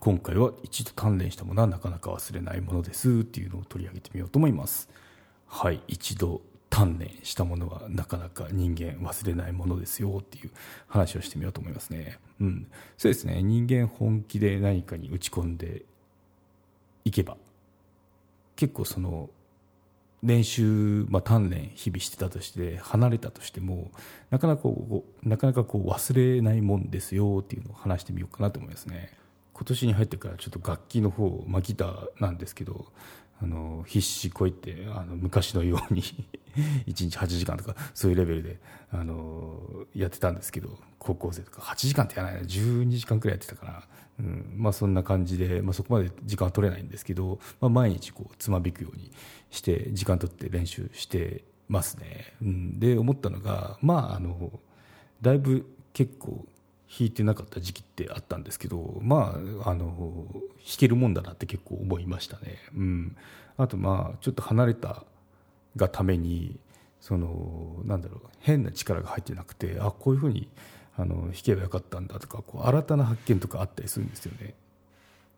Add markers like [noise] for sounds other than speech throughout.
今回は一度鍛錬したものはなかなか忘れないものですっていうのを取り上げてみようと思います。はい一度鍛錬したものはなかなか人間忘れないものですよっていう話をしてみようと思いますね。うん。そうですね。人間本気で何かに打ち込んでいけば結構その練習、まあ、鍛錬日々してたとして離れたとしてもなかなかこうなかなかこう忘れないもんですよっていうのを話してみようかなと思いますね。今年に入ってからちょっと楽器の方、まあ、ギターなんですけどあの必死こいってあの昔のように [laughs] 1日8時間とかそういうレベルであのやってたんですけど高校生とか8時間ってやらないな12時間くらいやってたかな、うんまあ、そんな感じで、まあ、そこまで時間は取れないんですけど、まあ、毎日こうつまびくようにして時間取って練習してますね、うん、で思ったのがまああのだいぶ結構弾いてなかった時期ってあったんですけどまああの弾けるもんだなって結構思いましたね。うん、あとまあちょっと離れたがためにそのなんだろう変な力が入ってなくてあこういうふうにあの弾けばよかったんだとかこう新たな発見とかあったりするんですよね。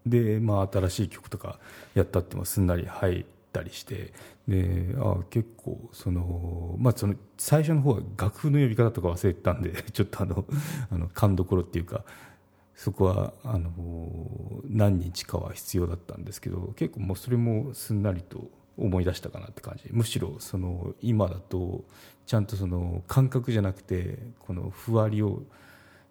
でまあ新しい曲とかやったってもすんなり入ったりしてであ結構その、まあ、その最初の方は楽譜の呼び方とか忘れてたんで [laughs] ちょっとあのあの勘どころっていうかそこはあの何日かは必要だったんですけど結構もうそれもすんなりと思い出したかなって感じ。むしろその今だとちゃんとその感覚じゃなくてこのふわりを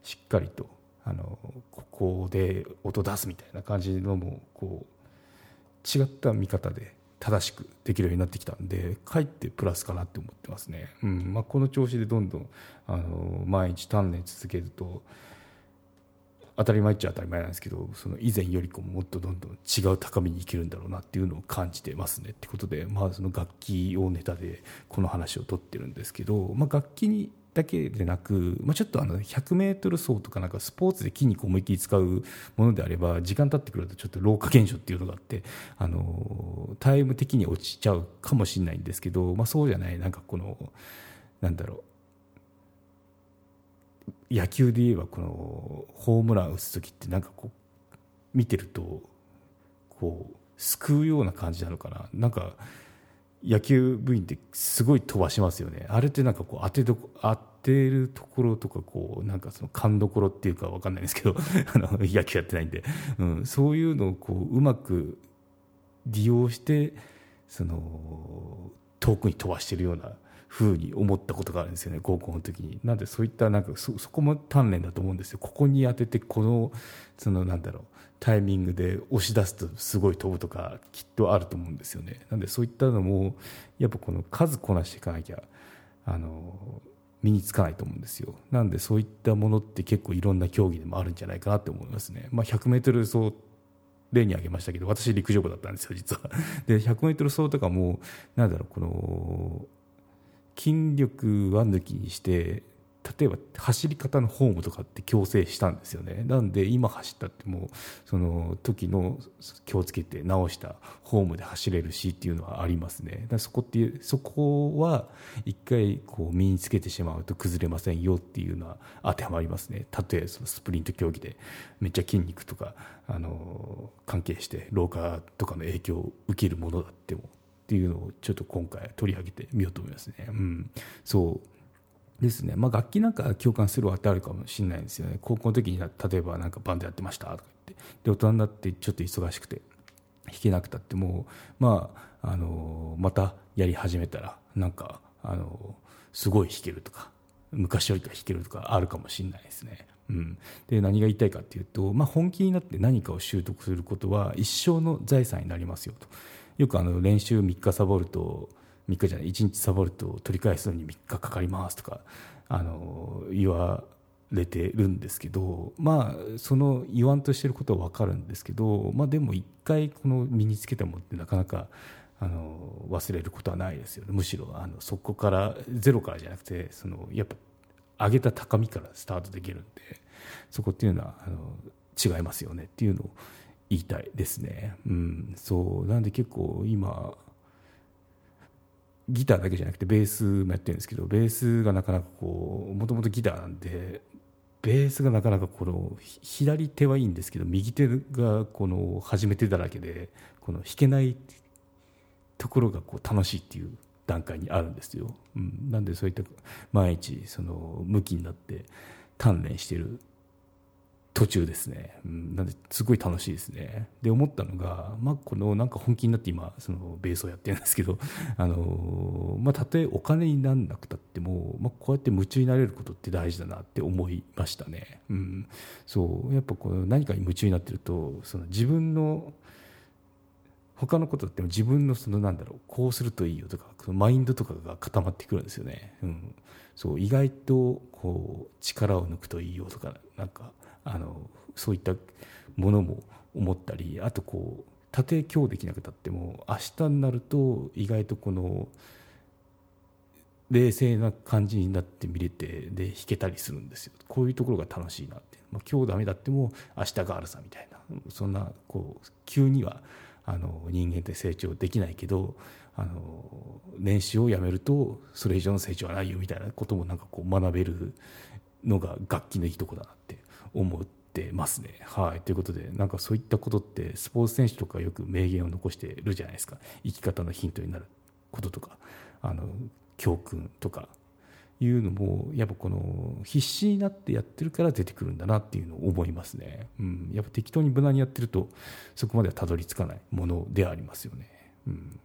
しっかりとあのここで音出すみたいな感じのもこう違った見方で正しくできるようになってきたんでかえってプラスかなって思ってますね、うん。まあ、この調子でどんどんあの毎日鍛錬続けると当たり前っちゃ当たり前なんですけどその以前よりかももっとどんどん違う高みにいけるんだろうなっていうのを感じてますねってことで、まあ、その楽器をネタでこの話をとってるんですけど、まあ、楽器にだけでなく、まあ、ちょっとあの 100m 走とかなんかスポーツで筋肉を思いっきり使うものであれば時間経ってくるとちょっと老化現象っていうのがあってあのタイム的に落ちちゃうかもしれないんですけど、まあ、そうじゃないなんかこのなんだろう。野球で言えばこのホームラン打つ時ってなんかこう見てるとこう救うような感じなのかな。なんか野球部員ってすごい飛ばしますよね。あれってなんかこう当てど当てるところとかこうなんかその勘どころっていうか分かんないんですけど [laughs] あの野球やってないんで、うん、そういうのをこううまく利用してその遠くに飛ばしてるようなふうに思ったことがあるんですよね高校の時に。なんでそういったなんかそこも鍛錬だと思うんですよ。ここに当ててこのそのなんだろうタイミングで押し出すとすごい飛ぶとかきっとあると思うんですよね。なんでそういったのもやっぱこの数こなしていかなきゃあの身につかないと思うんですよ。なんでそういったものって結構いろんな競技でもあるんじゃないかなって思いますね、まあ、100m 走例に挙げましたけど私陸上部だったんですよ実は。で 100m 走とかもなんだろうこの筋力は抜きにして例えば走り方のフォームとかって強制したんですよね。なんで今走ったってもうその時の気をつけて直したフォームで走れるしっていうのはありますね。だそこっていうそこは一回こう身につけてしまうと崩れませんよっていうのは当てはまりますね。たとえそのスプリント競技でめっちゃ筋肉とかあの関係して老化とかの影響を受けるものだってもっていうのをちょっと今回取り上げてみようと思いますね。うん、そうですね、まあ、楽器なんか共感するわってあるかもしれないんですよね。高校の時に例えばなんかバンドやってましたとか言って。で大人になってちょっと忙しくて弾けなくたってもまああのまたやり始めたらなんかあのすごい弾けるとか昔よりか弾けるとかあるかもしれないですね。うん、で何が言いたいかっていうと、まあ、本気になって何かを習得することは一生の財産になりますよと。よくあの練習3日サボると3日じゃない1日サボると取り返すのに3日かかりますとかあの言われてるんですけどまあその言わんとしてることは分かるんですけど、まあ、でも一回この身につけたもってなかなかあの忘れることはないですよね。むしろあのそこからゼロからじゃなくてそのやっぱ上げた高みからスタートできるんでそこっていうのはあの違いますよねっていうのを言いたいですね。うん、そう。なんで結構今ギターだけじゃなくてベースもやってるんですけどベースがなかなかこうもともとギターなんでベースがなかなかこの左手はいいんですけど右手がこの初めてだらけでこの弾けないところがこう楽しいっていう段階にあるんですよ、うん、なんでそういった毎日その向きになって鍛錬してる途中ですね、うん、なんですごい楽しいですね。で思ったのが、まあ、このなんか本気になって今そのベースをやってるんですけど [laughs] あの、まあ、たとえお金になんなくたっても、まあ、こうやって夢中になれることって大事だなって思いましたね、うん、そう。やっぱこう何かに夢中になってるとその自分の他のことっても自分のそのなんだろうこうするといいよとかマインドとかが固まってくるんですよね、うん、そう。意外とこう力を抜くといいよとかなんかあのそういったものも思ったりあとこうたとえ今日できなくたっても明日になると意外とこの冷静な感じになって見れてで弾けたりするんですよ。こういうところが楽しいなって、まあ、今日ダメだっても明日があるさみたいな。そんなこう急にはあの人間って成長できないけどあの練習をやめるとそれ以上の成長はないよみたいなこともなんかこう学べるのが楽器のいいとこだなって思ってますね。はい、ということでなんかそういったことってスポーツ選手とかよく名言を残してるじゃないですか。生き方のヒントになることとかあの教訓とか。いうのもやっぱこの必死になってやってるから出てくるんだなっていうのを思いますね、うん、やっぱ適当に無難にやってるとそこまではたどり着かないものでありますよね、うん、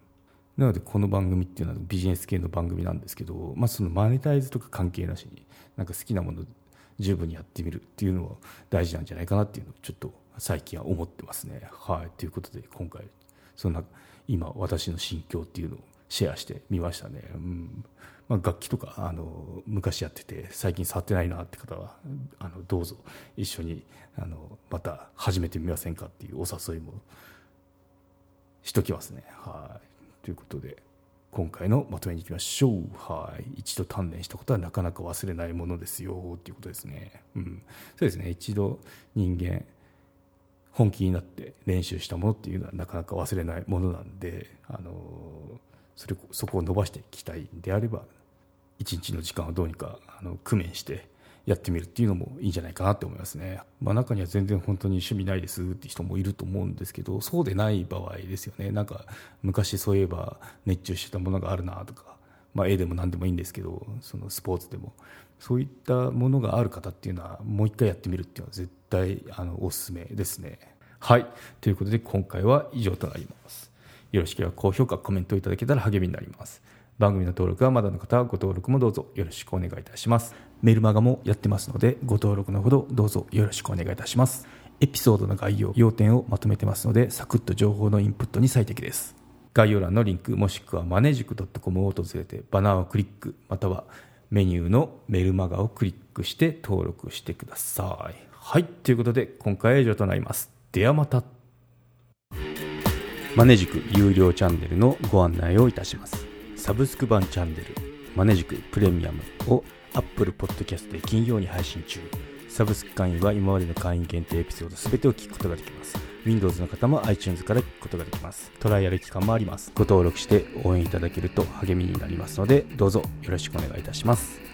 なのでこの番組っていうのはビジネス系の番組なんですけど、まあ、そのマネタイズとか関係なしになんか好きなもの十分にやってみるっていうのは大事なんじゃないかなっていうのをちょっと最近は思ってますね。はい、ということで今回そんな今私の心境っていうのをシェアしてみましたね。うんまあ、楽器とかあの昔やってて最近触ってないなって方はあのどうぞ一緒にあのまた始めてみませんかっていうお誘いもしときますね。はいということで今回のまとめにいきましょう。はい。一度鍛錬したことはなかなか忘れないものですよっていうことですね。うん。そうですね。一度人間、本気になって練習したものっていうのはなかなか忘れないものなんで、あのそれそこを伸ばしていきたいんであれば、一日の時間をどうにかあの工面して、やってみるっていうのもいいんじゃないかなって思いますね。まあ、中には全然本当に趣味ないですって人もいると思うんですけどそうでない場合ですよねなんか昔そういえば熱中してたものがあるなとか、まあ、絵でも何でもいいんですけどそのスポーツでもそういったものがある方っていうのはもう一回やってみるっていうのは絶対あのおすすめですね。はいということで今回は以上となります。よろしければ高評価コメントいただけたら励みになります。番組の登録はまだの方はご登録もどうぞよろしくお願いいたします。メルマガもやってますので、ご登録のほどどうぞよろしくお願いいたします。エピソードの概要、要点をまとめてますので、サクッと情報のインプットに最適です。概要欄のリンク、もしくはマネジク .com を訪れて、バナーをクリック、またはメニューのメルマガをクリックして登録してください。はい、ということで今回は以上となります。ではまた。マネジク有料チャンネルのご案内をいたします。サブスク版チャンネルマネジクプレミアムを Apple Podcast で金曜に配信中。サブスク会員は今までの会員限定エピソード全てを聞くことができます。Windows の方も iTunes から聞くことができます。トライアル期間もあります。ご登録して応援いただけると励みになりますのでどうぞよろしくお願いいたします。